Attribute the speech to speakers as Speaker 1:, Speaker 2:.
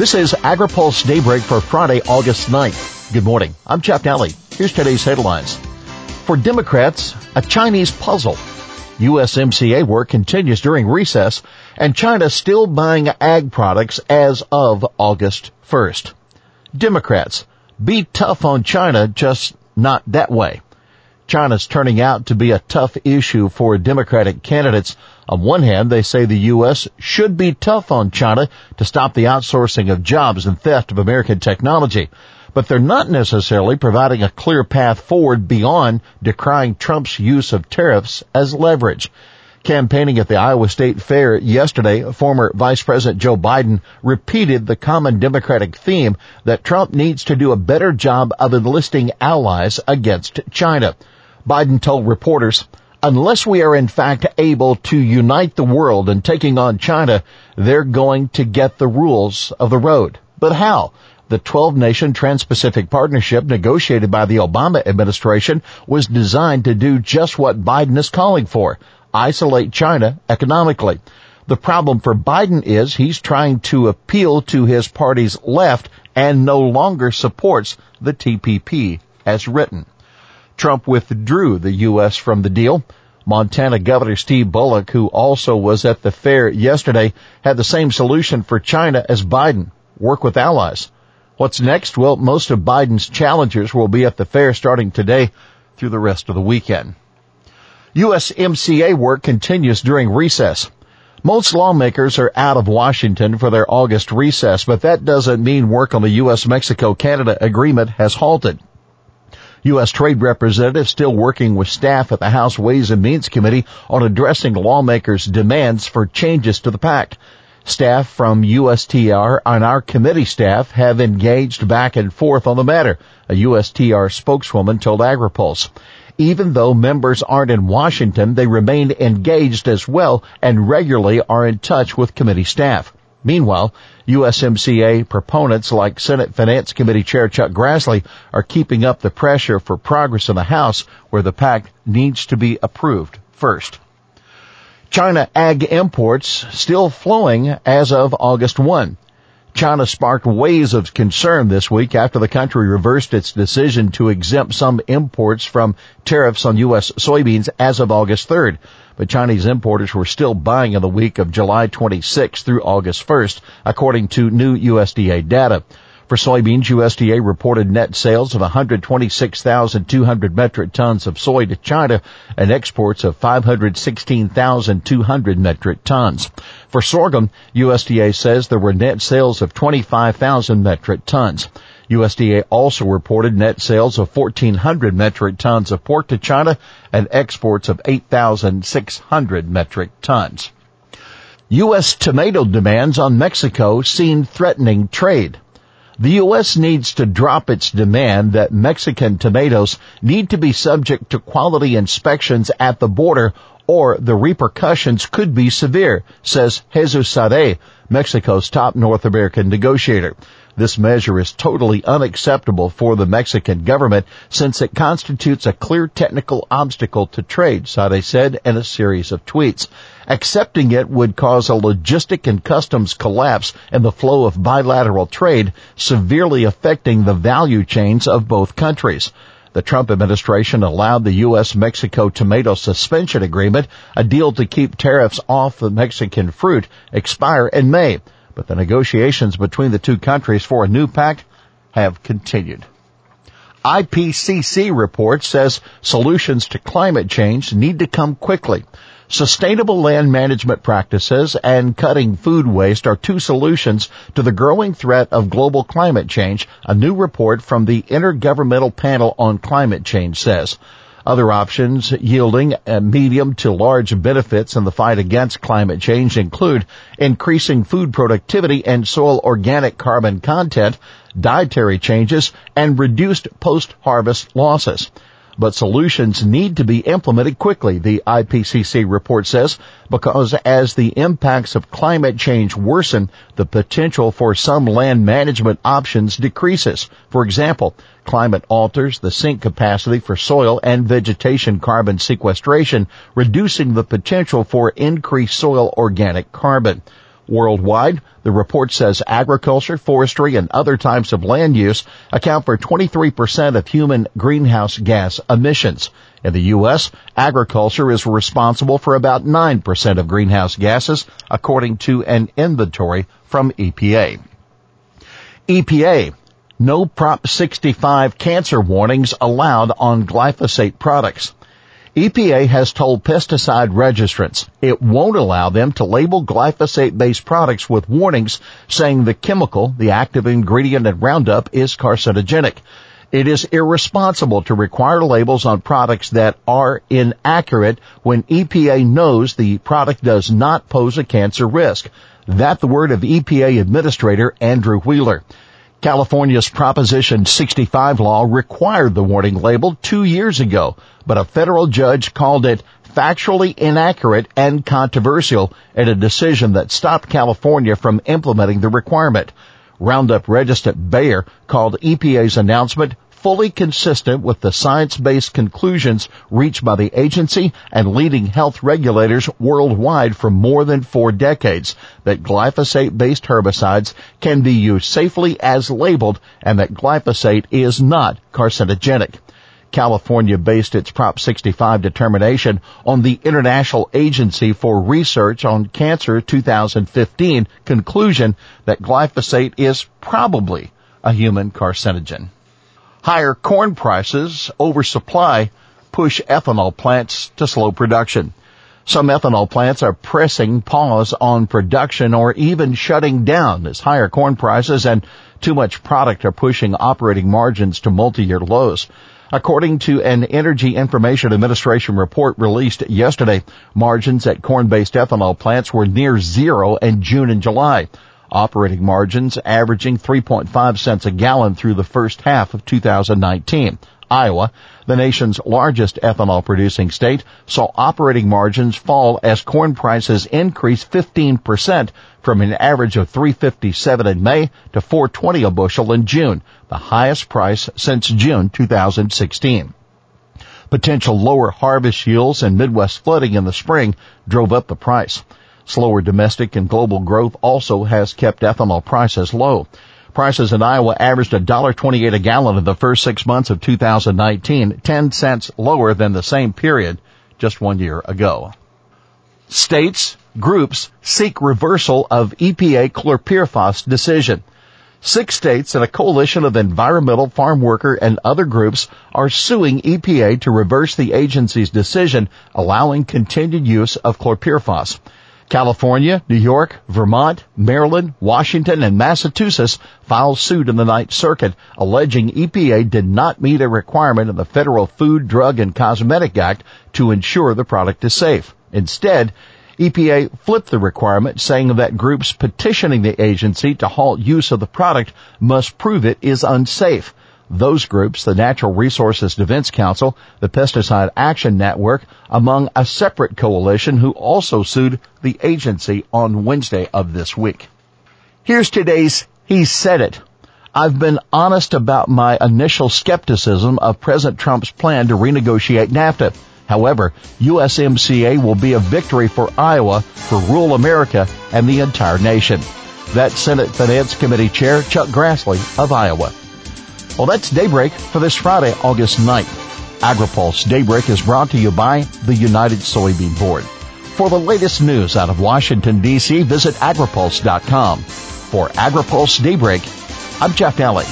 Speaker 1: This is AgriPulse Daybreak for Friday, August 9th. Good morning. I'm Jeff Daly. Here's today's headlines. For Democrats, a Chinese puzzle. USMCA work continues during recess and China still buying ag products as of August 1st. Democrats, be tough on China, just not that way. China's turning out to be a tough issue for Democratic candidates. On one hand, they say the U.S. should be tough on China to stop the outsourcing of jobs and theft of American technology. But they're not necessarily providing a clear path forward beyond decrying Trump's use of tariffs as leverage. Campaigning at the Iowa State Fair yesterday, former Vice President Joe Biden repeated the common Democratic theme that Trump needs to do a better job of enlisting allies against China. Biden told reporters, unless we are in fact able to unite the world in taking on China, they're going to get the rules of the road. But how? The 12 nation Trans-Pacific Partnership negotiated by the Obama administration was designed to do just what Biden is calling for. Isolate China economically. The problem for Biden is he's trying to appeal to his party's left and no longer supports the TPP as written. Trump withdrew the U.S. from the deal. Montana Governor Steve Bullock, who also was at the fair yesterday, had the same solution for China as Biden. Work with allies. What's next? Well, most of Biden's challengers will be at the fair starting today through the rest of the weekend. USMCA work continues during recess. Most lawmakers are out of Washington for their August recess, but that doesn't mean work on the U.S.-Mexico-Canada agreement has halted. U.S. Trade Representatives still working with staff at the House Ways and Means Committee on addressing lawmakers' demands for changes to the pact. Staff from USTR and our committee staff have engaged back and forth on the matter, a USTR spokeswoman told AgriPulse. Even though members aren't in Washington, they remain engaged as well and regularly are in touch with committee staff. Meanwhile, USMCA proponents like Senate Finance Committee Chair Chuck Grassley are keeping up the pressure for progress in the House where the pact needs to be approved first. China ag imports still flowing as of August 1. China sparked waves of concern this week after the country reversed its decision to exempt some imports from tariffs on U.S. soybeans as of August 3rd. But Chinese importers were still buying in the week of July 26th through August 1st, according to new USDA data. For soybeans, USDA reported net sales of 126,200 metric tons of soy to China and exports of 516,200 metric tons. For sorghum, USDA says there were net sales of 25,000 metric tons. USDA also reported net sales of 1,400 metric tons of pork to China and exports of 8,600 metric tons. U.S. tomato demands on Mexico seen threatening trade. The U.S. needs to drop its demand that Mexican tomatoes need to be subject to quality inspections at the border or the repercussions could be severe, says Jesus Seade, Mexico's top North American negotiator. This measure is totally unacceptable for the Mexican government since it constitutes a clear technical obstacle to trade, Seade said in a series of tweets. Accepting it would cause a logistic and customs collapse in the flow of bilateral trade, severely affecting the value chains of both countries. The Trump administration allowed the U.S.-Mexico tomato suspension agreement, a deal to keep tariffs off the Mexican fruit, expire in May but the negotiations between the two countries for a new pact have continued. IPCC report says solutions to climate change need to come quickly. Sustainable land management practices and cutting food waste are two solutions to the growing threat of global climate change, a new report from the Intergovernmental Panel on Climate Change says. Other options yielding medium to large benefits in the fight against climate change include increasing food productivity and soil organic carbon content, dietary changes, and reduced post-harvest losses but solutions need to be implemented quickly, the IPCC report says, because as the impacts of climate change worsen, the potential for some land management options decreases. For example, climate alters the sink capacity for soil and vegetation carbon sequestration, reducing the potential for increased soil organic carbon. Worldwide, the report says agriculture, forestry, and other types of land use account for 23% of human greenhouse gas emissions. In the U.S., agriculture is responsible for about 9% of greenhouse gases, according to an inventory from EPA. EPA, no Prop 65 cancer warnings allowed on glyphosate products. EPA has told pesticide registrants it won't allow them to label glyphosate-based products with warnings saying the chemical, the active ingredient in Roundup, is carcinogenic. It is irresponsible to require labels on products that are inaccurate when EPA knows the product does not pose a cancer risk. That the word of EPA Administrator Andrew Wheeler. California's Proposition 65 law required the warning label two years ago, but a federal judge called it factually inaccurate and controversial in a decision that stopped California from implementing the requirement. Roundup registrant Bayer called EPA's announcement fully consistent with the science-based conclusions reached by the agency and leading health regulators worldwide for more than four decades that glyphosate-based herbicides can be used safely as labeled and that glyphosate is not carcinogenic. California based its Prop 65 determination on the International Agency for Research on Cancer 2015 conclusion that glyphosate is probably a human carcinogen. Higher corn prices, oversupply, push ethanol plants to slow production. Some ethanol plants are pressing pause on production or even shutting down as higher corn prices and too much product are pushing operating margins to multi-year lows. According to an Energy Information Administration report released yesterday, margins at corn-based ethanol plants were near zero in June and July operating margins averaging 3.5 cents a gallon through the first half of 2019. Iowa, the nation's largest ethanol producing state, saw operating margins fall as corn prices increased 15% from an average of 357 in May to 420 a bushel in June, the highest price since June 2016. Potential lower harvest yields and Midwest flooding in the spring drove up the price. Slower domestic and global growth also has kept ethanol prices low. Prices in Iowa averaged $1.28 a gallon in the first six months of 2019, 10 cents lower than the same period just one year ago. States, groups seek reversal of EPA chlorpyrifos decision. Six states and a coalition of environmental, farm worker, and other groups are suing EPA to reverse the agency's decision allowing continued use of chlorpyrifos. California, New York, Vermont, Maryland, Washington, and Massachusetts filed suit in the Ninth Circuit alleging EPA did not meet a requirement of the Federal Food, Drug, and Cosmetic Act to ensure the product is safe. Instead, EPA flipped the requirement saying that groups petitioning the agency to halt use of the product must prove it is unsafe. Those groups, the Natural Resources Defense Council, the Pesticide Action Network, among a separate coalition who also sued the agency on Wednesday of this week. Here's today's He Said It. I've been honest about my initial skepticism of President Trump's plan to renegotiate NAFTA. However, USMCA will be a victory for Iowa, for rural America, and the entire nation. That's Senate Finance Committee Chair Chuck Grassley of Iowa. Well, that's Daybreak for this Friday, August 9th. AgriPulse Daybreak is brought to you by the United Soybean Board. For the latest news out of Washington, D.C., visit agripulse.com. For AgriPulse Daybreak, I'm Jeff Daly.